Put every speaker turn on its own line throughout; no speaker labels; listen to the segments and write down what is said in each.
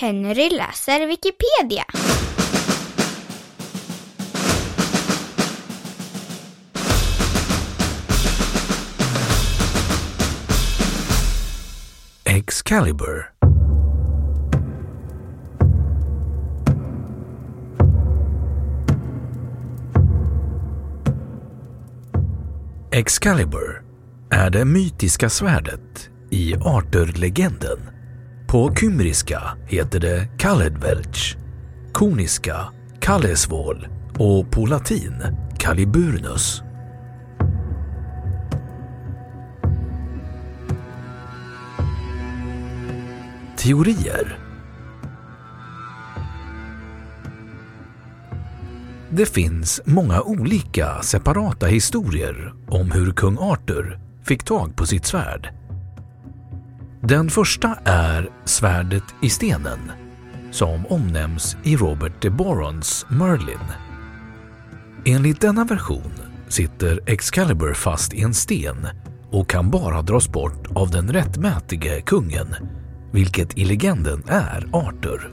Henry läser Wikipedia.
Excalibur Excalibur är det mytiska svärdet i Arthur-legenden. På kymriska heter det Kaledvelch, koniska Kallesvål och på latin Caliburnus. Teorier Det finns många olika separata historier om hur kung Arthur fick tag på sitt svärd. Den första är svärdet i stenen som omnämns i Robert de Borons Merlin. Enligt denna version sitter Excalibur fast i en sten och kan bara dras bort av den rättmätige kungen, vilket i legenden är Arthur.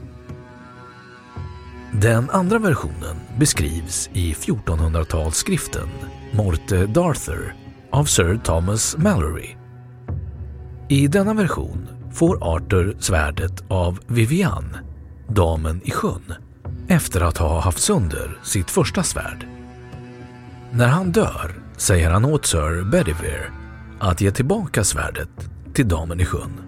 Den andra versionen beskrivs i 1400-talsskriften Morte Darthur av Sir Thomas Mallory. I denna version får Arthur svärdet av Vivian, damen i sjön, efter att ha haft sönder sitt första svärd. När han dör säger han åt Sir Bedivere att ge tillbaka svärdet till damen i sjön.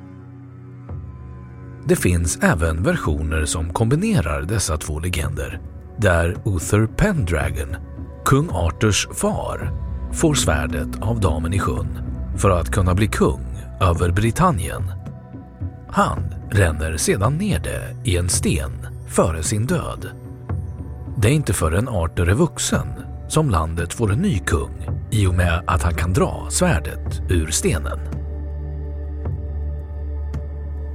Det finns även versioner som kombinerar dessa två legender där Uther Pendragon, kung Arthurs far, får svärdet av damen i sjön för att kunna bli kung över Britannien. Han ränner sedan ner det i en sten före sin död. Det är inte förrän Arthur är vuxen som landet får en ny kung i och med att han kan dra svärdet ur stenen.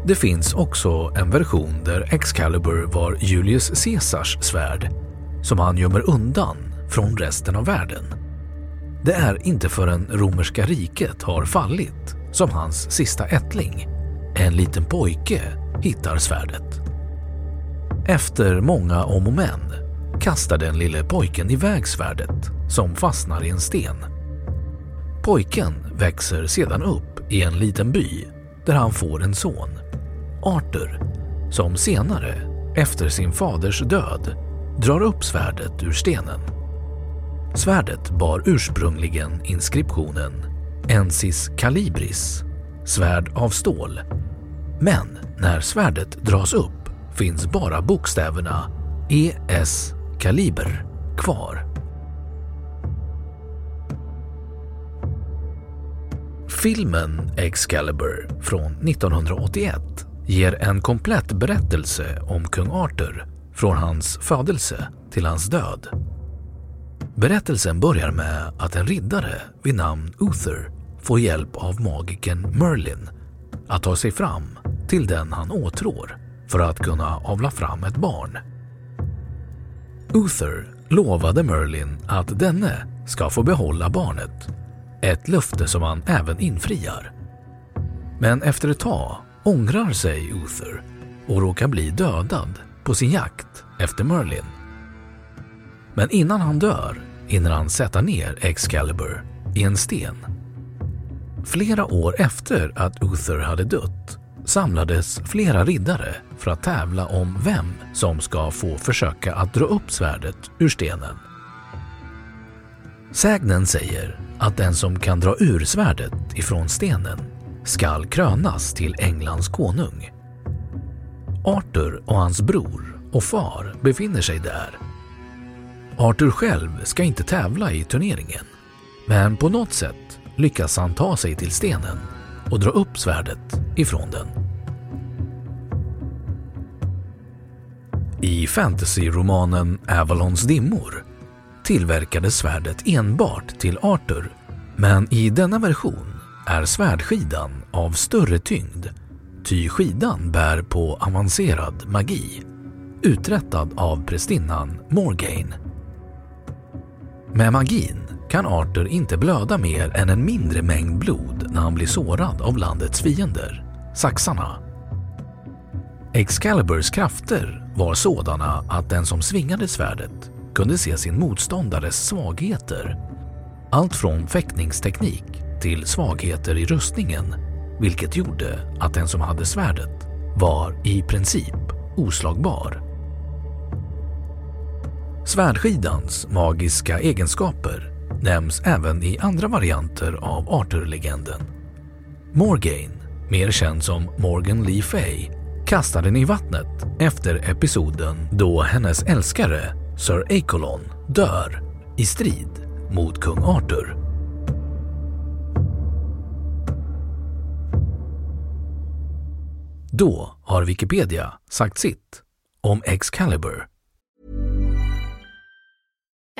Det finns också en version där Excalibur var Julius Caesars svärd som han gömmer undan från resten av världen. Det är inte förrän romerska riket har fallit som hans sista ättling, en liten pojke, hittar svärdet. Efter många om och men kastar den lille pojken iväg svärdet som fastnar i en sten. Pojken växer sedan upp i en liten by där han får en son, Arthur, som senare, efter sin faders död, drar upp svärdet ur stenen. Svärdet bar ursprungligen inskriptionen Ensis Calibris, svärd av stål. Men när svärdet dras upp finns bara bokstäverna ES Kaliber kvar. Filmen Excalibur från 1981 ger en komplett berättelse om kung Arthur från hans födelse till hans död. Berättelsen börjar med att en riddare vid namn Uther får hjälp av magiken Merlin att ta sig fram till den han åtrår för att kunna avla fram ett barn. Uther lovade Merlin att denne ska få behålla barnet. Ett löfte som han även infriar. Men efter ett tag ångrar sig Uther och råkar bli dödad på sin jakt efter Merlin. Men innan han dör hinner han sätta ner Excalibur i en sten. Flera år efter att Uther hade dött samlades flera riddare för att tävla om vem som ska få försöka att dra upp svärdet ur stenen. Sägnen säger att den som kan dra ur svärdet ifrån stenen skall krönas till Englands konung. Arthur och hans bror och far befinner sig där. Arthur själv ska inte tävla i turneringen, men på något sätt lyckas han ta sig till stenen och dra upp svärdet ifrån den. I fantasyromanen Avalons dimmor tillverkades svärdet enbart till Arthur men i denna version är svärdskidan av större tyngd ty skidan bär på avancerad magi uträttad av prästinnan Morgaine. Med magin kan Arthur inte blöda mer än en mindre mängd blod när han blir sårad av landets fiender, saxarna. Excaliburs krafter var sådana att den som svingade svärdet kunde se sin motståndares svagheter. Allt från fäktningsteknik till svagheter i rustningen vilket gjorde att den som hade svärdet var i princip oslagbar. Svärdskidans magiska egenskaper nämns även i andra varianter av Arthur-legenden. Morgaine, mer känd som Morgan Lee Fay, kastade den i vattnet efter episoden då hennes älskare Sir Acolon dör i strid mot kung Arthur. Då har Wikipedia sagt sitt om Excalibur.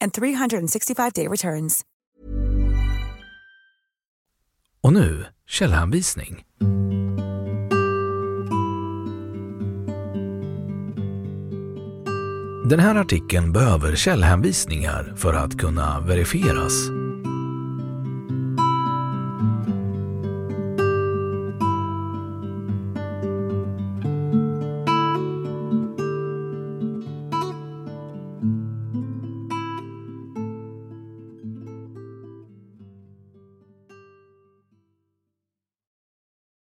and 365-day returns.
Och nu källhänvisning. Den här artikeln behöver källhänvisningar för att kunna verifieras.